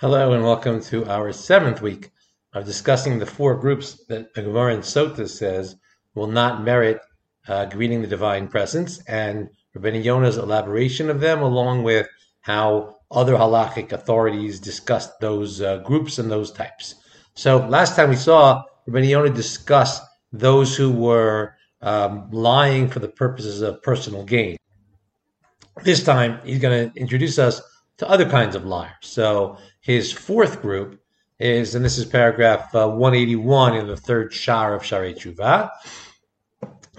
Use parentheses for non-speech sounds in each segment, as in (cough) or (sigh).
Hello and welcome to our seventh week of discussing the four groups that the Gemara in Sota says will not merit uh, greeting the divine presence, and Rabbi Yonah's elaboration of them, along with how other halachic authorities discussed those uh, groups and those types. So last time we saw Rabbi Yonah discuss those who were um, lying for the purposes of personal gain. This time he's going to introduce us to other kinds of liars. So his fourth group is, and this is paragraph uh, 181 in the third shar of Sha'arei Teshuvah.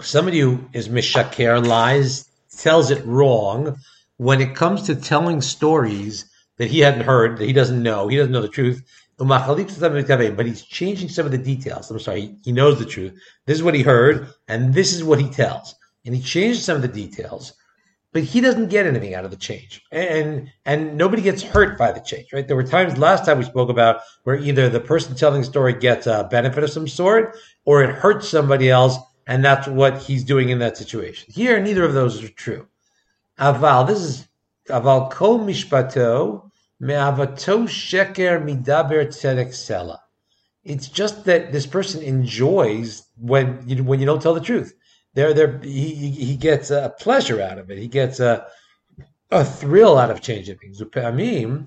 Somebody who is mishaker, lies, tells it wrong when it comes to telling stories that he hadn't heard, that he doesn't know, he doesn't know the truth. But he's changing some of the details. I'm sorry, he knows the truth. This is what he heard, and this is what he tells. And he changed some of the details but he doesn't get anything out of the change. And and nobody gets hurt by the change right? There were times last time we spoke about where either the person telling the story gets a benefit of some sort or it hurts somebody else and that's what he's doing in that situation. Here neither of those are true. Aval this is aval kol mishpato me'avato sheker midaber tzedek sela it's just that this person enjoys when you when you don't tell the truth there, there, he, he gets a pleasure out of it. He gets a, a thrill out of changing things. Sometimes you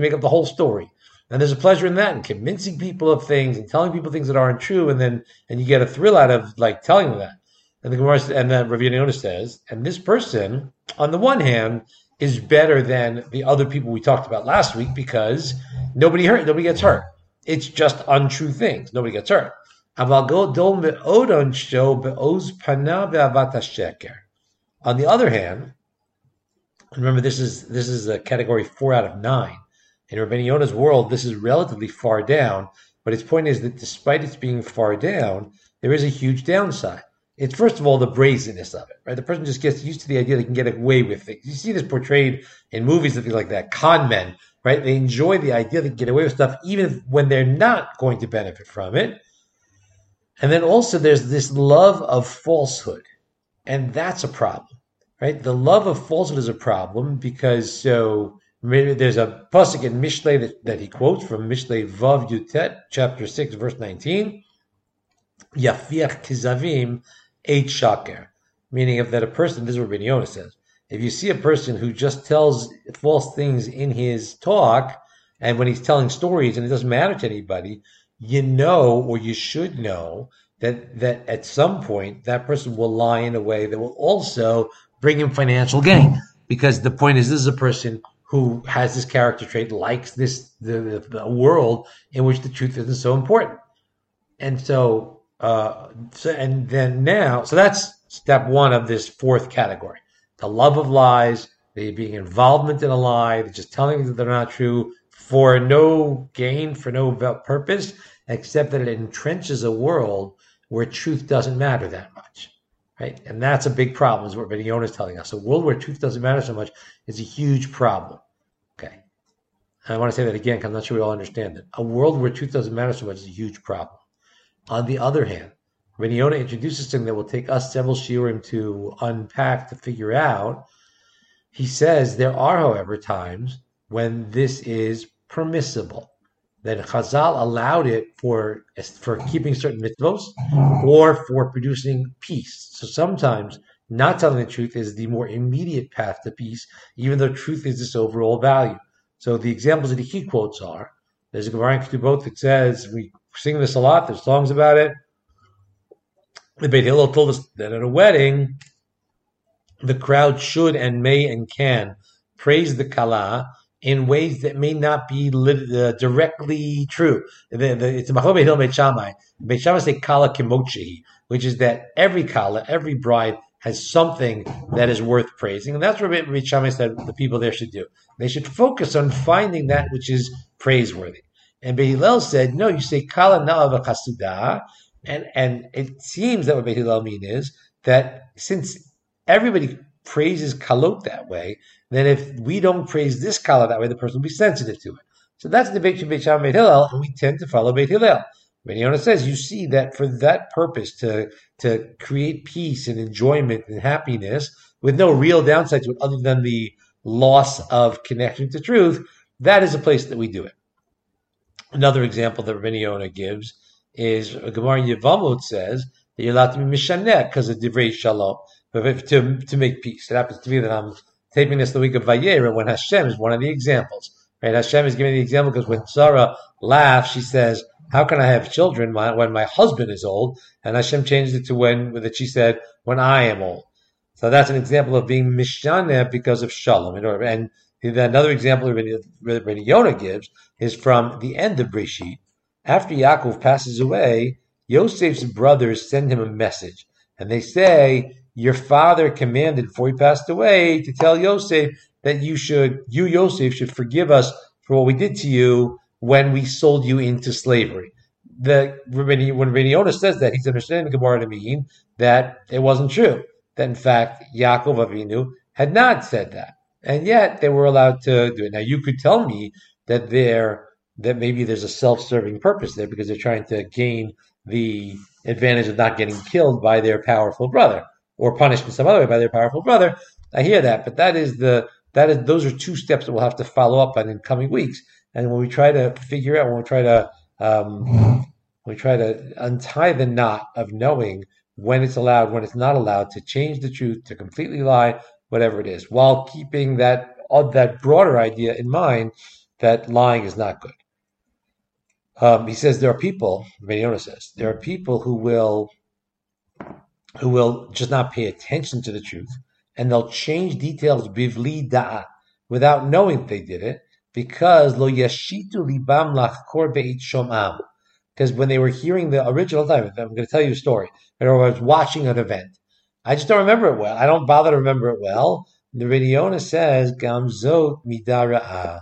make up the whole story. And there's a pleasure in that and convincing people of things and telling people things that aren't true. And then, and you get a thrill out of like telling them that. And the Gemara, and then Rav Yonah says, and this person, on the one hand, is better than the other people we talked about last week because nobody hurt, nobody gets hurt. It's just untrue things. Nobody gets hurt. On the other hand, remember this is this is a category four out of nine. In Rabbi Yonah's world, this is relatively far down, but its point is that despite its being far down, there is a huge downside. It's first of all the brazenness of it, right? The person just gets used to the idea they can get away with things. You see this portrayed in movies and things like that. Con men, right? They enjoy the idea they can get away with stuff even when they're not going to benefit from it. And then also there's this love of falsehood. And that's a problem, right? The love of falsehood is a problem because so there's a pasuk in Mishlei that, that he quotes from Mishlei Vav Yutet, chapter 6, verse 19. Yafiach kizavim eight shaker. Meaning of that a person, this is what Ben says, if you see a person who just tells false things in his talk, and when he's telling stories and it doesn't matter to anybody, you know or you should know that that at some point that person will lie in a way that will also bring him financial gain. Because the point is this is a person who has this character trait likes this the, the, world in which the truth isn't so important. And so uh so and then now so that's step one of this fourth category. The love of lies the being involvement in a lie just telling that they're not true for no gain, for no purpose, except that it entrenches a world where truth doesn't matter that much. Right? And that's a big problem, is what Ben is telling us. A world where truth doesn't matter so much is a huge problem. Okay. I want to say that again because I'm not sure we all understand it. A world where truth doesn't matter so much is a huge problem. On the other hand, Ben introduces something that will take us several shiurim to unpack to figure out. He says there are, however, times when this is permissible. That Chazal allowed it for for keeping certain mitzvos or for producing peace. So sometimes not telling the truth is the more immediate path to peace, even though truth is this overall value. So the examples that he quotes are there's a Gemara in Ketubot that says we sing this a lot. There's songs about it. The Beit Hillel told us that at a wedding, the crowd should and may and can praise the Kala in ways that may not be uh, directly true. The, the, it's Machlobe Hill Beit Shammai. Say Kala Kimochi, which is that every Kala, every bride has something that is worth praising. And that's what Beit Shammai said the people there should do. They should focus on finding that which is praiseworthy. And Beit said, no, you say Kala Na'ava Chasudah. And, and it seems that what Beit Hillel mean is that since everybody praises kalot that way, then if we don't praise this kala that way, the person will be sensitive to it. So that's the Beit Beit Beit Hillel, and we tend to follow Beit Hillel. Yonah says, you see that for that purpose, to, to create peace and enjoyment and happiness, with no real downside to it other than the loss of connection to truth, that is a place that we do it. Another example that Rabbi Yonah gives is uh, Gemara Yevamot says that you're allowed to be mishaneh because of divrei shalom, to, to make peace. It happens to be that I'm taping this the week of Vayera when Hashem is one of the examples. Right? Hashem is giving the example because when Sarah laughs, she says, how can I have children when my husband is old? And Hashem changed it to when that she said, when I am old. So that's an example of being mishaneh because of shalom. And another example Rabbi Yonah gives is from the end of Breshit. After Yaakov passes away, Yosef's brothers send him a message, and they say, "Your father commanded before he passed away to tell Yosef that you should, you Yosef, should forgive us for what we did to you when we sold you into slavery." The when Rabbi Yonah says that, he's understanding the Gemara to mean that it wasn't true. That in fact Yaakov Avinu had not said that, and yet they were allowed to do it. Now you could tell me that there that maybe there's a self-serving purpose there because they're trying to gain the advantage of not getting killed by their powerful brother or punished in some other way by their powerful brother. I hear that, but that is the that is those are two steps that we'll have to follow up on in coming weeks. And when we try to figure out, when we try to um, we try to untie the knot of knowing when it's allowed, when it's not allowed, to change the truth, to completely lie, whatever it is, while keeping that that broader idea in mind that lying is not good. Um, he says there are people, Yonah says, there are people who will who will just not pay attention to the truth, and they'll change details bivli da'at without knowing they did it, because lo yashitu libam lachkor beit shomam. Because when they were hearing the original time, I'm going to tell you a story. I was watching an event. I just don't remember it well. I don't bother to remember it well. The Yonah says gamzot midara.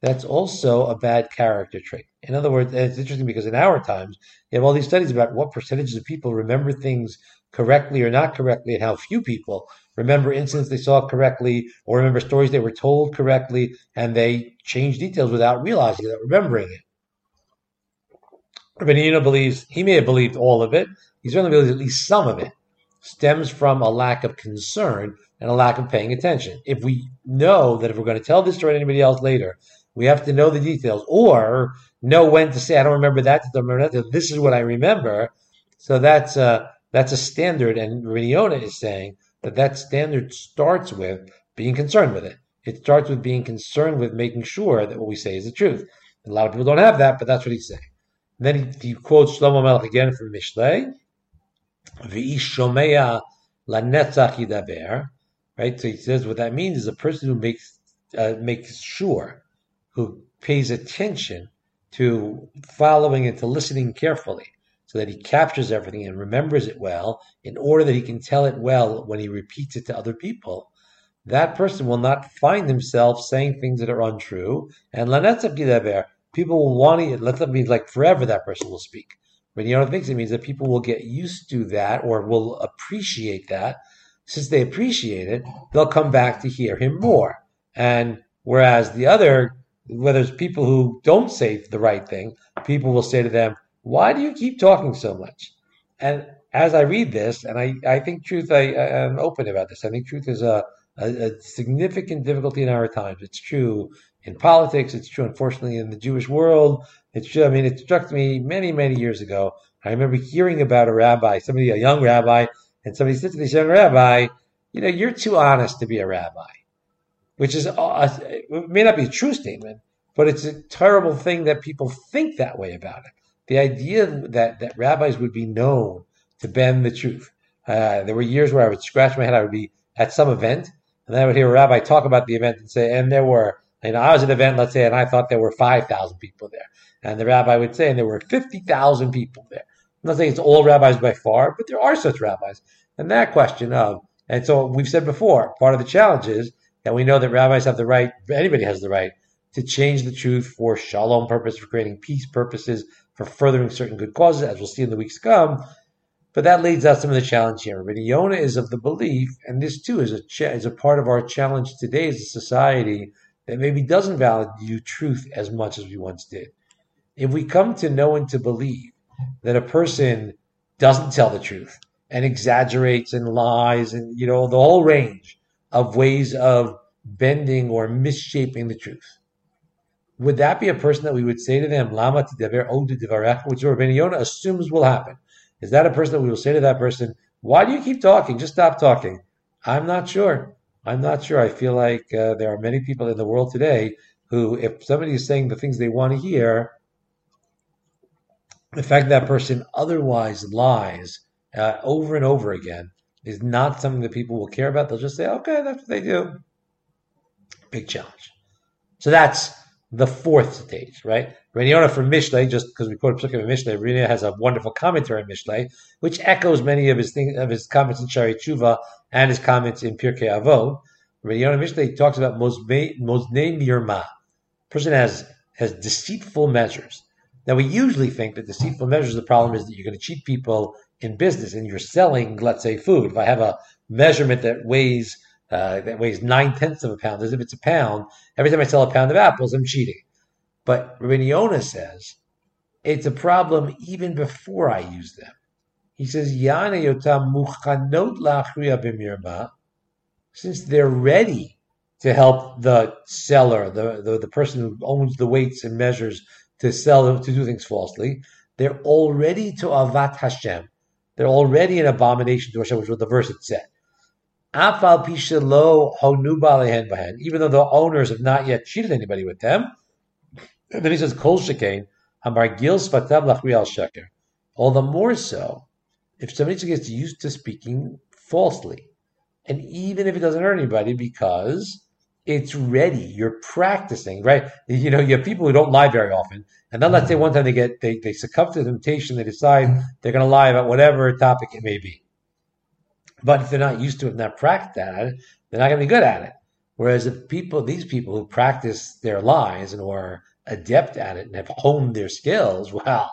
That's also a bad character trait. In other words, it's interesting because in our times, you have all these studies about what percentages of people remember things correctly or not correctly, and how few people remember incidents they saw correctly or remember stories they were told correctly, and they change details without realizing that, remembering it. Rabbi believes he may have believed all of it. He certainly believes at least some of it stems from a lack of concern and a lack of paying attention. If we know that if we're going to tell this story to anybody else later, we have to know the details or know when to say, I don't remember that, don't remember that. This is what I remember. So that's a, that's a standard. And Yonah is saying that that standard starts with being concerned with it. It starts with being concerned with making sure that what we say is the truth. A lot of people don't have that, but that's what he's saying. And then he, he quotes Shlomo Melech again from Mishlei. V'ish shomea lanetzach yidaber. Right? So he says what that means is a person who makes uh, makes sure, who pays attention to following and to listening carefully so that he captures everything and remembers it well in order that he can tell it well when he repeats it to other people, that person will not find himself saying things that are untrue. And people will want to, let that mean like forever that person will speak. But you know what thinks it means that people will get used to that or will appreciate that. Since they appreciate it, they'll come back to hear him more. And whereas the other whether it's people who don't say the right thing, people will say to them, Why do you keep talking so much? And as I read this, and I, I think truth, I, I, am open about this. I think truth is a, a, a significant difficulty in our times. It's true in politics. It's true, unfortunately, in the Jewish world. It's true. I mean, it struck me many, many years ago. I remember hearing about a rabbi, somebody, a young rabbi, and somebody said to this young rabbi, you know, you're too honest to be a rabbi which is uh, it may not be a true statement, but it's a terrible thing that people think that way about it. The idea that that rabbis would be known to bend the truth. Uh, there were years where I would scratch my head. I would be at some event, and then I would hear a rabbi talk about the event and say, and there were, you know, I was at an event, let's say, and I thought there were 5,000 people there. And the rabbi would say, and there were 50,000 people there. I'm not saying it's all rabbis by far, but there are such rabbis. And that question of, and so we've said before, part of the challenge is that we know that rabbis have the right, anybody has the right, to change the truth for shalom purpose, for creating peace purposes, for furthering certain good causes, as we'll see in the weeks to come. But that leads us of the challenge here. Rabbi Yonah is of the belief, and this too is a cha- is a part of our challenge today as a society that maybe doesn't value truth as much as we once did. If we come to know and to believe that a person doesn't tell the truth and exaggerates and lies and you know the whole range of ways of bending or misshaping the truth. Would that be a person that we would say to them, Lama tidever odu divarech, which Rabbi Yonah assumes will happen? Is that a person that we will say to that person, why do you keep talking? Just stop talking. I'm not sure. I'm not sure. I feel like uh, there are many people in the world today who, if somebody is saying the things they want to hear, the fact that person otherwise lies uh, over and over again is not something that people will care about. They'll just say, okay, that's what they do. Big challenge. So that's the fourth stage, right? Rabbeinu Yonah from Mishlei, just because we quote Psukim in Mishlei, Rabbeinu Yonah has a wonderful commentary in Mishlei, which echoes many of his things, of his comments in Sha'arei Teshuvah and his comments in Pirkei Avot. Rabbeinu Yonah Mishlei talks about Mosne Mirma. Person has has deceitful measures. Now we usually think that deceitful measures. The problem is that you're going to cheat people in business, and you're selling, let's say, food. If I have a measurement that weighs uh, that weighs nine tenths of a pound, as if it's a pound. Every time I sell a pound of apples, I'm cheating. But Rabbi says it's a problem even before I use them. He says, Yana yotam muchanot b'mirma, since they're ready to help the seller, the, the, the person who owns the weights and measures to sell them, to do things falsely, they're already to avat Hashem. They're already an abomination to Hashem, which was the verse it said. Even though the owners have not yet cheated anybody with them. And then he says, Kol shekain, hamar gil svatam al sheker. All the more so if somebody gets used to speaking falsely. And even if it doesn't hurt anybody, because it's ready, you're practicing, right? You know, you have people who don't lie very often. And then let's say one time they get, they, they succumb to the temptation, they decide they're going to lie about whatever topic it may be. But if they're not used to it and not practiced at it, they're not going to be good at it. Whereas if people, these people who practice their lies and are adept at it and have honed their skills, well,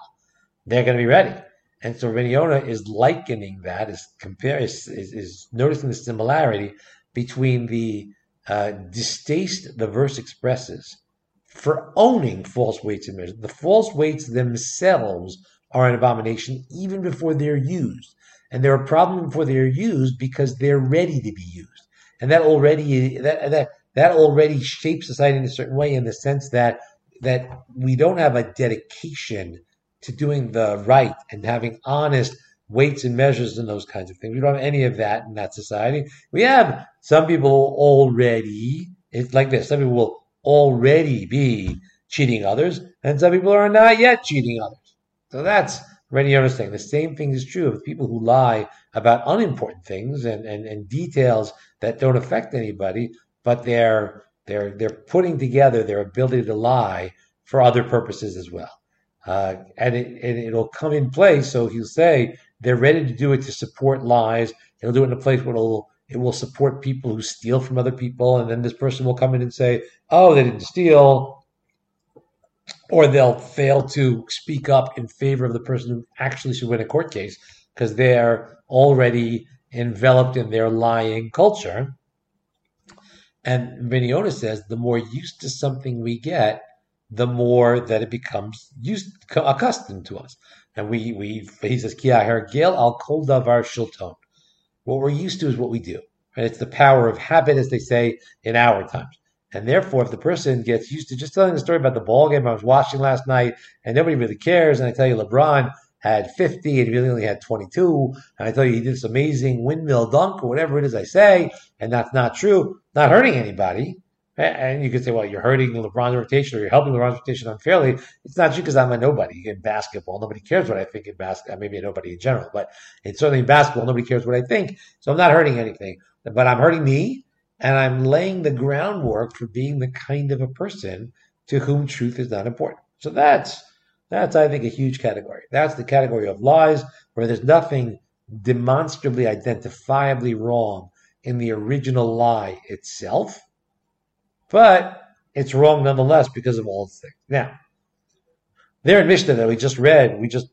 they're going to be ready. And so Rabbeinu Yonah is likening that, is compare, is, is, is, noticing the similarity between the uh, distaste the verse expresses for owning false weights and measures. The false weights themselves are an abomination even before they're used and they're a problem before they're used because they're ready to be used, and that already that that that already shapes society in a certain way in the sense that that we don't have a dedication to doing the right and having honest weights and measures and those kinds of things. We don't have any of that in that society. We have some people already. It's like this. Some people will already be cheating others, and some people are not yet cheating others. So that's Rabbeinu Yonah's saying the same thing is true of people who lie about unimportant things and, and, and details that don't affect anybody, but they're they're they're putting together their ability to lie for other purposes as well. Uh, and, it, it'll come in place. So he'll say they're ready to do it to support lies. He'll do it in a place where it'll it will support people who steal from other people, and then this person will come in and say, "Oh, they didn't steal or they'll fail to speak up in favor of the person who actually should win a court case because they're already enveloped in their lying culture. And Rabbeinu Yonah says the more used to something we get, the more that it becomes used accustomed to us. And we we he says Ki Gil al kol davar shilton. What we're used to is what we do. And it's the power of habit, as they say in our times. And therefore, if the person gets used to just telling the story about the ball game I was watching last night and nobody really cares, and I tell you LeBron had 50 and he really only had 22, and I tell you he did this amazing windmill dunk or whatever it is I say, and that's not true, not hurting anybody. And you could say, well, you're hurting LeBron's rotation or you're helping LeBron's rotation unfairly. It's not true because I'm a nobody in basketball. Nobody cares what I think in basketball. Maybe a nobody in general, but it's certainly in basketball, nobody cares what I think. So I'm not hurting anything, but I'm hurting me and I'm laying the groundwork for being the kind of a person to whom truth is not important. So that's that's I think a huge category. That's the category of lies where there's nothing demonstrably identifiably wrong in the original lie itself, but it's wrong nonetheless because of all the things. Now, there in Mishnah that we just read, we just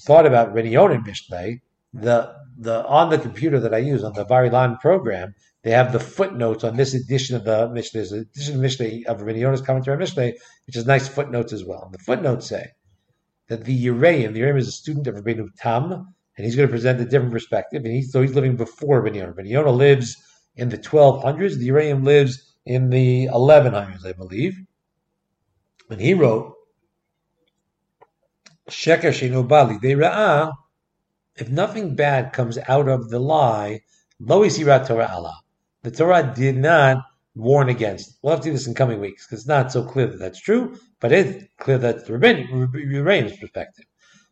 thought about Renion in Mishnah, the the on the computer that I use on the Bar-Ilan program, they have the footnotes on this edition of the Mishnah. There's an edition of Mishnah of Rabbi Yonah's commentary on Mishnah, which is nice footnotes as well. And the footnotes say that the Yereim, the Yereim is a student of Rabbi Tam, and he's going to present a different perspective. And he's, so he's living before Rabbi Yonah. Rabbi lives in the 1200s. The Yereim lives in the 11 Haims, I believe. And he wrote, Sheker Shenu Bali, they ra'ah, if nothing bad comes out of the lie, lo Torah Allah. The Torah did not warn against. We'll have to do this in coming weeks because it's not so clear that that's true, but it's clear that that's Rebbeinu perspective.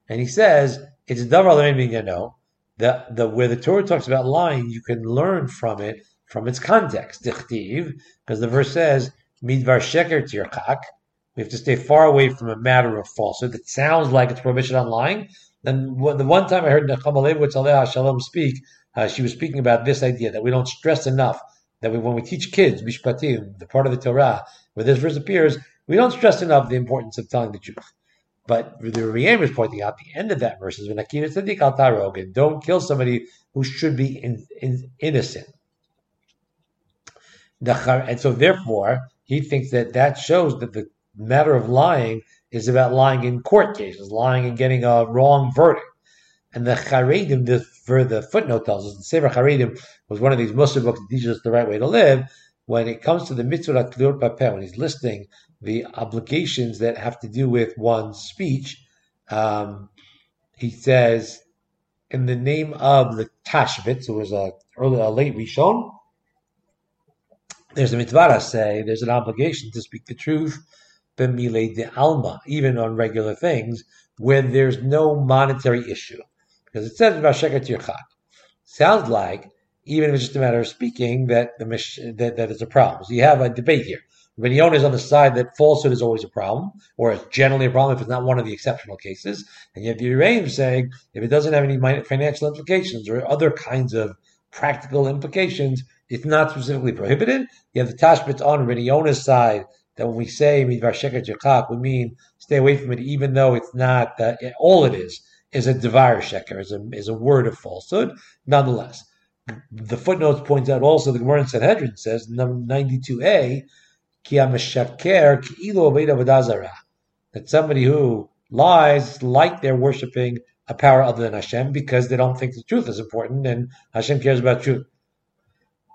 And he says it's a davar le'en know the the where the Torah talks about lying, you can learn from it from its context. Because the verse says midvar sheker tirchak. We have to stay far away from a matter of falsehood that sounds like it's prohibition on lying. Then the one time I heard Nechama Leibowitz Shalom speak, uh, she was speaking about this idea that we don't stress enough that we, when we teach kids mishpatim, the part of the Torah where this verse appears, we don't stress enough the importance of telling the truth. But the Yereim is pointing out the end of that verse is al don't kill somebody who should be in, in, innocent. And so therefore, he thinks that that shows that the matter of lying is about lying in court cases, lying and getting a wrong verdict. And the Charedim, the, for the footnote tells us, the Sefer Charedim was one of these musar books that teaches us the right way to live. When it comes to the mitzvah Tliur Papeh, when he's listing the obligations that have to do with one's speech, um, he says, in the name of the Tashbitz, who was a, early, a late Rishon, there's a mitzvah say there's an obligation to speak the truth b'mile de alma, even on regular things when there's no monetary issue. Because it says about sheker tirchak. Sounds like, even if it's just a matter of speaking, that the that, that it's a problem. So you have a debate here. Rabbi is on the side that falsehood is always a problem, or it's generally a problem if it's not one of the exceptional cases. And you have the Yereim saying if it doesn't have any financial implications or other kinds of practical implications, it's not specifically prohibited. You have the Tashbitz on Rabbi side that when we say we mean stay away from it, even though it's not that all it is is a devar sheker, is a is a word of falsehood. Nonetheless, the footnotes point out also the Gemara in Sanhedrin says number ninety two a that somebody who lies like they're worshiping a power other than Hashem because they don't think the truth is important and Hashem cares about truth.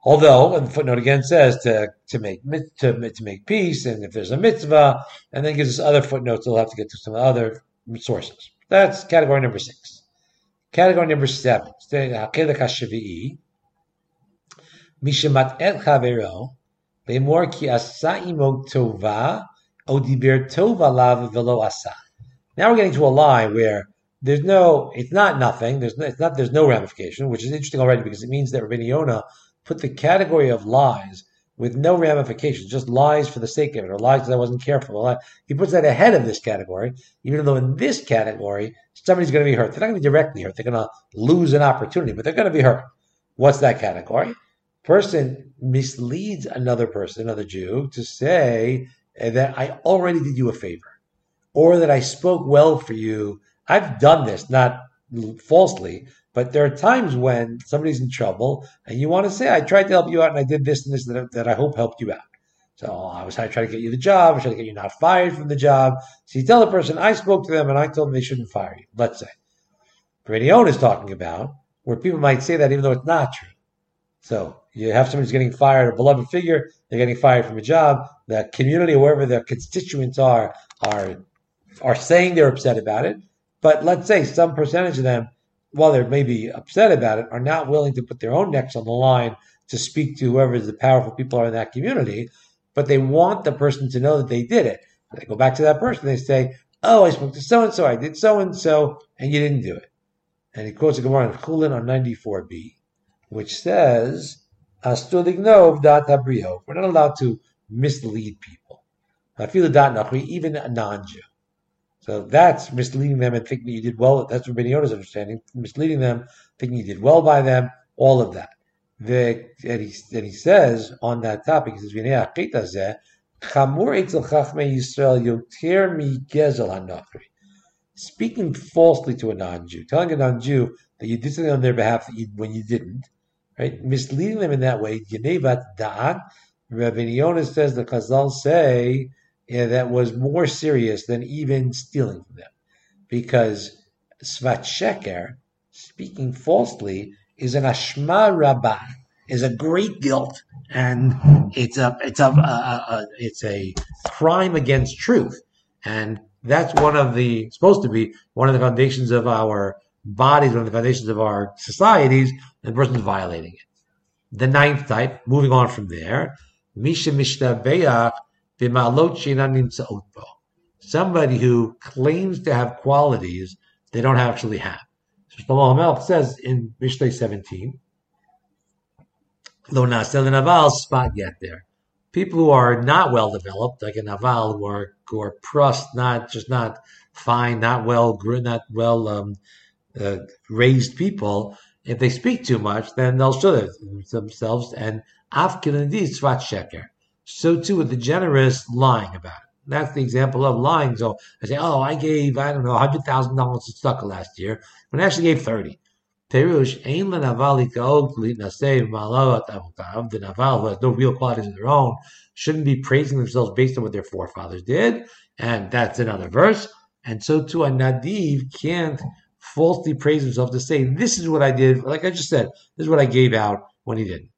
Although, and the footnote again says to, to make to, to make peace, and if there's a mitzvah, and then gives us other footnotes, we'll have to get to some other sources. That's category number six. Category number seven. Lemor ki. Now we're getting to a line where there's no, it's not nothing. There's no, it's not, there's no ramification, which is interesting already because it means that Rabbi Yonah put the category of lies with no ramifications, just lies for the sake of it, or lies because I wasn't careful. He puts that ahead of this category, even though in this category, somebody's going to be hurt. They're not going to be directly hurt. They're going to lose an opportunity, but they're going to be hurt. What's that category? person misleads another person, another Jew, to say that I already did you a favor or that I spoke well for you. I've done this, not falsely, but there are times when somebody's in trouble and you want to say, I tried to help you out and I did this and this that, that I hope helped you out. So oh, I was trying to get you the job, I was trying to get you not fired from the job. So you tell the person, I spoke to them and I told them they shouldn't fire you, let's say. Brady is talking about where people might say that even though it's not true. So you have somebody who's getting fired, a beloved figure, they're getting fired from a job. The community, wherever their constituents are, are are saying they're upset about it. But let's say some percentage of them, while they may be upset about it, are not willing to put their own necks on the line to speak to whoever the powerful people are in that community. But they want the person to know that they did it. They go back to that person. They say, "Oh, I spoke to so and so. I did so and so, and you didn't do it." And he quotes a Gemara in Chulin on 94b which says, Astulignov dat. We're not allowed to mislead people. Even a non-Jew. So that's misleading them and thinking you did well. That's what Rabbeinu Yonah's understanding. Misleading them, thinking you did well by them, all of that. The, and, he, and he says on that topic, he says, Speaking falsely to a non-Jew, telling a non-Jew that you did something on their behalf you, when you didn't, right? Misleading them in that way. Yenevat says the Chazal say yeah, that was more serious than even stealing from them, because svat sheker, speaking falsely, is an ashma rabbah. is a great guilt, and it's a it's a, a, a it's a crime against truth, and that's one of the supposed to be one of the foundations of our bodies, one of the foundations of our societies, and the person's violating it. The ninth type, moving on from there, Misha Mishtabeach Somebody who claims to have qualities they don't actually have. So Shlomo HaMelech says in Mishlei 17, Lo nasel naval spot yet there. People who are not well developed, like a naval, who are who are prust, not just not fine, not well, not well um, uh, raised people. If they speak too much, then they'll show themselves. And afkin indeed sheker. So too with the generous lying about it. That's the example of lying. So I say, oh, I gave, I don't know, $100,000 to tzedakah last year, when I actually gave 30. Perush, ein lenavali avotav. The naval who has no real qualities of their own shouldn't be praising themselves based on what their forefathers did. And that's another verse. And so too, a nadiv can't falsely praise himself to say, this is what I did. Like I just said, this is what I gave out when he didn't.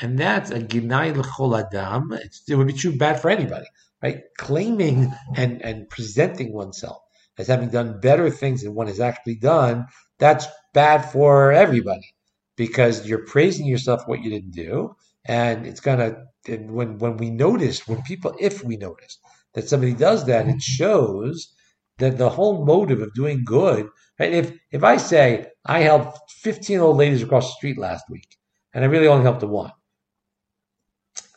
And that's a ginai l'chol adam. It would be too bad for anybody, right? Claiming and, and presenting oneself as having done better things than one has actually done, that's bad for everybody because you're praising yourself for what you didn't do. And it's gonna when when we notice, when people if we notice that somebody does that, it shows that the whole motive of doing good, right? If if I say I helped 15 old ladies across the street last week, and I really only helped the one,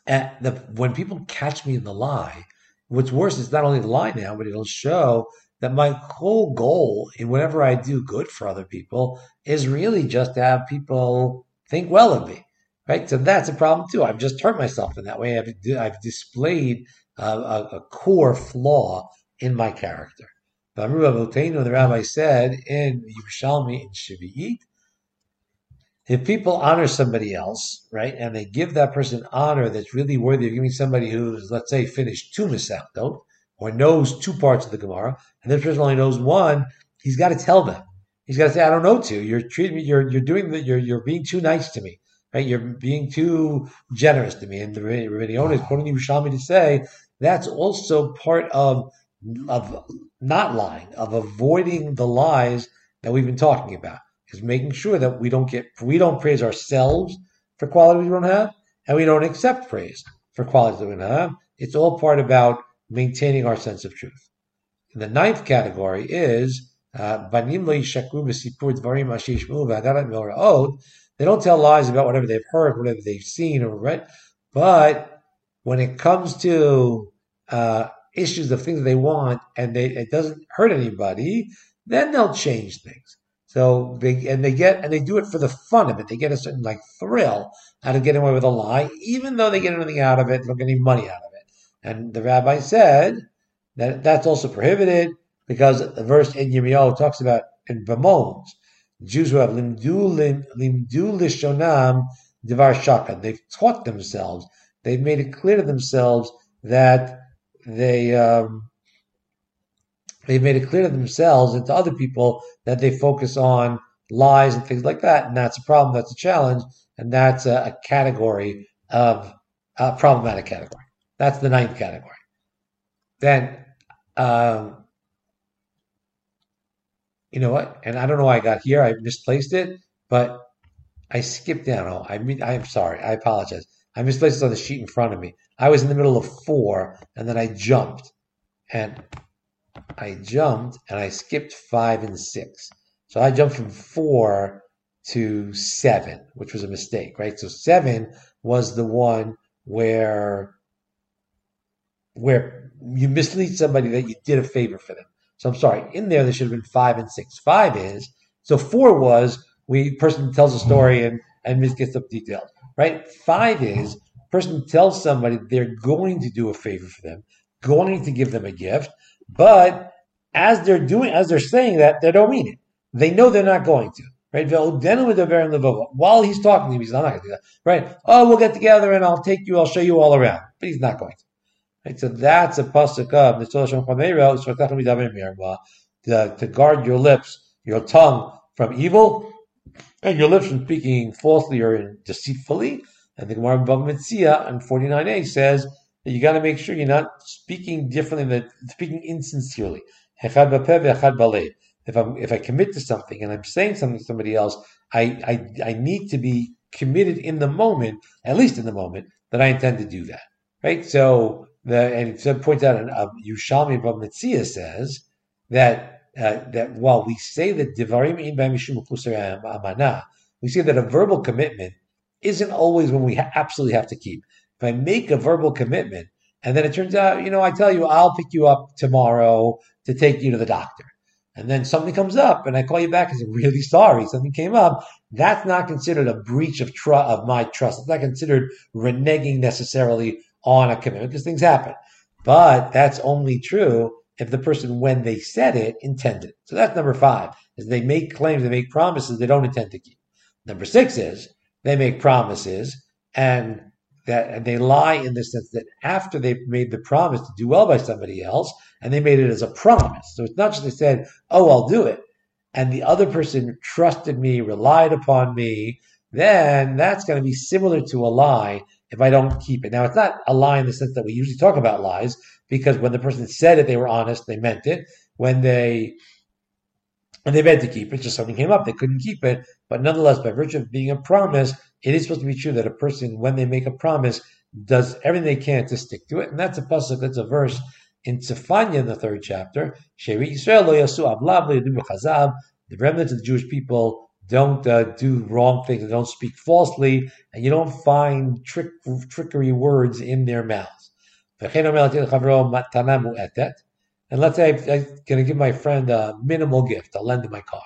at the when people catch me in the lie, what's worse is not only the lie now, but it'll show that my whole goal in whatever I do good for other people is really just to have people think well of me, right? So that's a problem too. I've just hurt myself in that way. I've, I've displayed a, a, core flaw in my character. The rabbi said in Yerushalmi in Shavuot, if people honor somebody else, right, and they give that person honor that's really worthy of giving somebody who's, let's say, finished two Masechtot, or knows two parts of the Gemara, and this person only knows one, he's got to tell them. He's got to say, I don't know two. You're treating me, you're, you're doing the, you're, you're being too nice to me, right? You're being too generous to me. And the Rebbeinu is quoting Yerushalmi to say, that's also part of, of not lying, of avoiding the lies that we've been talking about. Is making sure that we don't get, we don't praise ourselves for qualities we don't have, and we don't accept praise for qualities that we don't have. It's all part about maintaining our sense of truth. And the ninth category is uh, they don't tell lies about whatever they've heard, whatever they've seen or read, but when it comes to uh, issues of things they want and they, it doesn't hurt anybody, then they'll change things. So they and they get and they do it for the fun of it. They get a certain like thrill out of getting away with a lie, even though they get anything out of it, they don't get any money out of it. And the rabbi said that that's also prohibited because the verse in Yirmiyahu talks about in bemoans Jews who have limdu limdu lishonam divar shaka. They've taught themselves. They've made it clear to themselves that they um, they've made it clear to themselves and to other people that they focus on lies and things like that, and that's a problem. That's a challenge, and that's a, a category of a problematic category. That's the ninth category. Then, um, you know what? And I don't know why I got here. I misplaced it, but I skipped down. Oh, I mean, I'm sorry. I apologize. I misplaced it on the sheet in front of me. I was in the middle of four, and then I jumped, and I jumped, and I skipped five and six. So I jumped from four to seven, which was a mistake, right? So seven was the one where where you mislead somebody that you did a favor for them. So I'm sorry. In there, there should have been five and six. Five is so four was we person tells a story and and gets up details, right? Five is person tells somebody they're going to do a favor for them, going to give them a gift, but as they're doing, as they're saying that, they don't mean it. They know they're not going to. Right? While he's talking to him, he's not going to do that. Right? Oh, we'll get together and I'll take you, I'll show you all around. But he's not going to. Right? So that's a pasuk of to, uh, to guard your lips, your tongue from evil, and your lips from speaking falsely or deceitfully. And the Gemara Bava Metzia on 49a says you got to make sure you're not speaking differently, than speaking insincerely. If I'm if I commit to something and I'm saying something to somebody else, I, I I need to be committed in the moment, at least in the moment, that I intend to do that. Right? So the and it points out, uh, Yerushalmi Bava Metzia says that uh, that while we say that divarim amana, we say that a verbal commitment isn't always when we ha- absolutely have to keep. I make a verbal commitment and then it turns out, you know, I tell you I'll pick you up tomorrow to take you to the doctor, and then something comes up and I call you back and say, really sorry, something came up. That's not considered a breach of trust of my trust. It's not considered reneging necessarily on a commitment because things happen. But that's only true if the person, when they said it, intended. So that's number five, is they make claims, they make promises they don't intend to keep. Number six is they make promises and that and they lie in the sense that after they've made the promise to do well by somebody else, and they made it as a promise. So it's not just they said, "Oh, I'll do it," and the other person trusted me, relied upon me. Then that's going to be similar to a lie if I don't keep it. Now, it's not a lie in the sense that we usually talk about lies, because when the person said it, they were honest, they meant it. When they and they meant to keep it, just something came up, they couldn't keep it. But nonetheless, by virtue of being a promise, it is supposed to be true that a person, when they make a promise, does everything they can to stick to it. And that's a pasuk, that's a verse in Tzefanya in the third chapter. The remnants of the Jewish people don't uh, do wrong things, don't speak falsely, and you don't find trick, trickery words in their mouths. And let's say I'm going to give my friend a minimal gift, I'll lend him my car.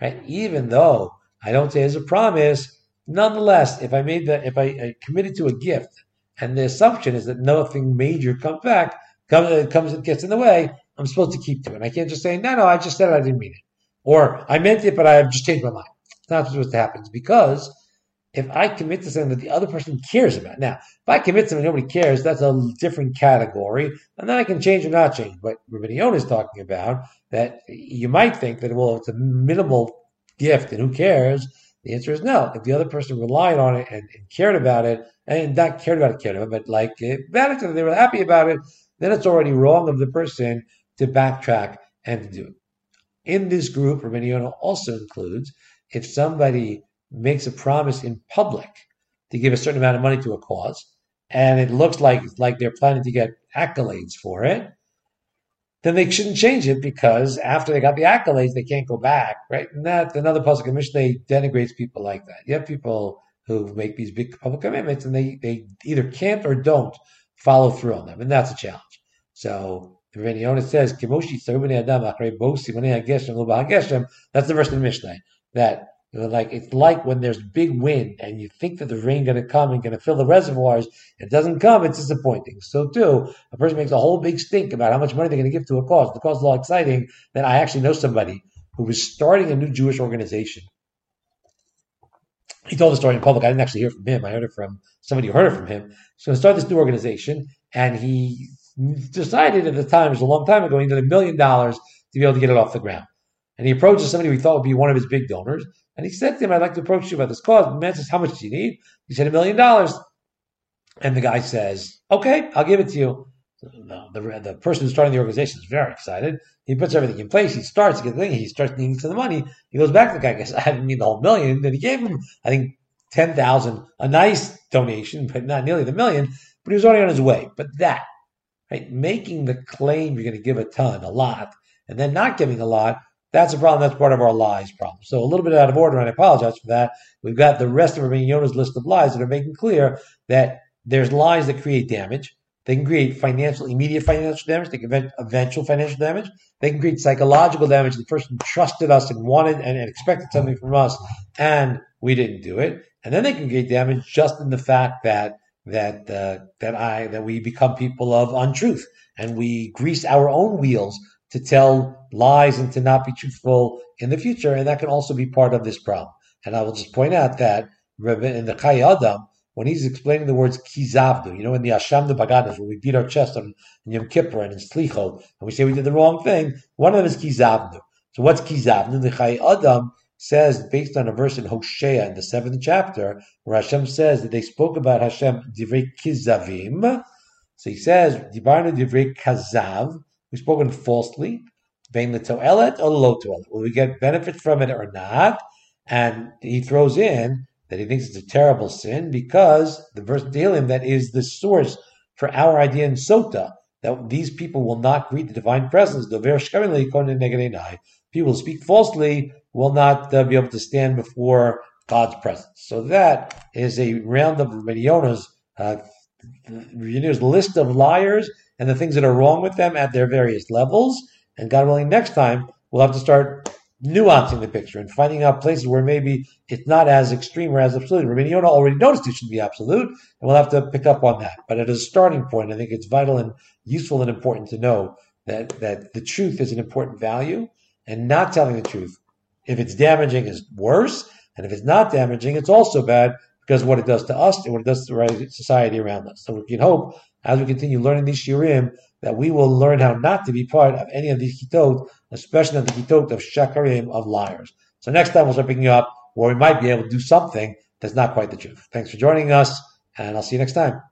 Right? Even though I don't say as a promise, nonetheless, if I made that, if I, I, committed to a gift, and the assumption is that nothing major uh, comes back, comes, comes gets in the way, I'm supposed to keep to it. I can't just say, no, no, I just said I didn't mean it. Or I meant it, but I have just changed my mind. It's not supposed to happen because if I commit to something that the other person cares about. Now, if I commit something nobody cares, that's a different category, and then I can change or not change. But Yonah is talking about that you might think that well, it's a minimal gift, and who cares? The answer is no. If the other person relied on it and, and cared about it, and not cared about it, cared about it, but like uh, about it, they were happy about it, then it's already wrong of the person to backtrack and to do it. In this group, Yonah also includes if somebody makes a promise in public to give a certain amount of money to a cause, and it looks like like they're planning to get accolades for it, then they shouldn't change it because after they got the accolades, they can't go back, right? And that another public commission they denigrates people like that. You have people who make these big public commitments and they they either can't or don't follow through on them, and that's a challenge. So Yonah says, That's the verse in the Mishnah that you know, like it's like when there's big wind and you think that the rain going to come and going to fill the reservoirs, it doesn't come. It's disappointing. So too, a person makes a whole big stink about how much money they're going to give to a cause. The cause is all exciting. Then I actually know somebody who was starting a new Jewish organization. He told the story in public. I didn't actually hear from him. I heard it from somebody who heard it from him. So he started this new organization, and he decided at the time, it was a long time ago, he needed a million dollars to be able to get it off the ground. And he approaches somebody he thought would be one of his big donors. And he said to him, I'd like to approach you about this cause. The man says, How much do you need? He said, A million dollars. And the guy says, Okay, I'll give it to you. The, the, the, person who's starting the organization is very excited. He puts everything in place. He starts to get the thing. He starts needing some money. He goes back to the guy. Goes, (laughs) I didn't need the whole million. Then he gave him, I think, ten thousand, a nice donation, but not nearly the million. But he was already on his way. But that, right, making the claim you're going to give a ton, a lot, and then not giving a lot that's a problem. That's part of our lies problem. So a little bit out of order, and I apologize for that. We've got the rest of Rabbi Yonah's list of lies that are making clear that there's lies that create damage. They can create financial, immediate financial damage. They can prevent eventual financial damage. They can create psychological damage. The person trusted us and wanted and, and expected something from us, and we didn't do it. And then they can create damage just in the fact that that uh, that I that we become people of untruth and we grease our own wheels to tell lies and to not be truthful in the future, and that can also be part of this problem. And I will just point out that in the Chayei Adam, when he's explaining the words kizavdu, you know, in the Asham the Bagadas, when we beat our chest on Yom Kippur and in Slichot, and we say we did the wrong thing, one of them is kizavdu. So what's kizavdu? The Chayei Adam says, based on a verse in Hosea in the seventh chapter, where Hashem says that they spoke about Hashem divrei kizavim. So he says, divrei kazav. We've spoken falsly. Vein or lo to'elet. Will we get benefit from it or not? And he throws in that he thinks it's a terrible sin because the verse Tehillim that is the source for our idea in Sota that these people will not greet the divine presence. People who speak falsely will not uh, be able to stand before God's presence. So that is a round of Rabbeinu uh, list of liars and the things that are wrong with them at their various levels. And God willing, next time we'll have to start nuancing the picture and finding out places where maybe it's not as extreme or as absolute. Rabbi Yonah already noticed it should be absolute, and we'll have to pick up on that. But at a starting point, I think it's vital and useful and important to know that, that the truth is an important value, and not telling the truth, if it's damaging, is worse, and if it's not damaging, it's also bad because what it does to us and what it does to society around us. So we can hope, as we continue learning these shiurim, that we will learn how not to be part of any of these kitot, especially of the kitot of shakarim, of liars. So next time we'll start picking up where we might be able to do something that's not quite the truth. Thanks for joining us, and I'll see you next time.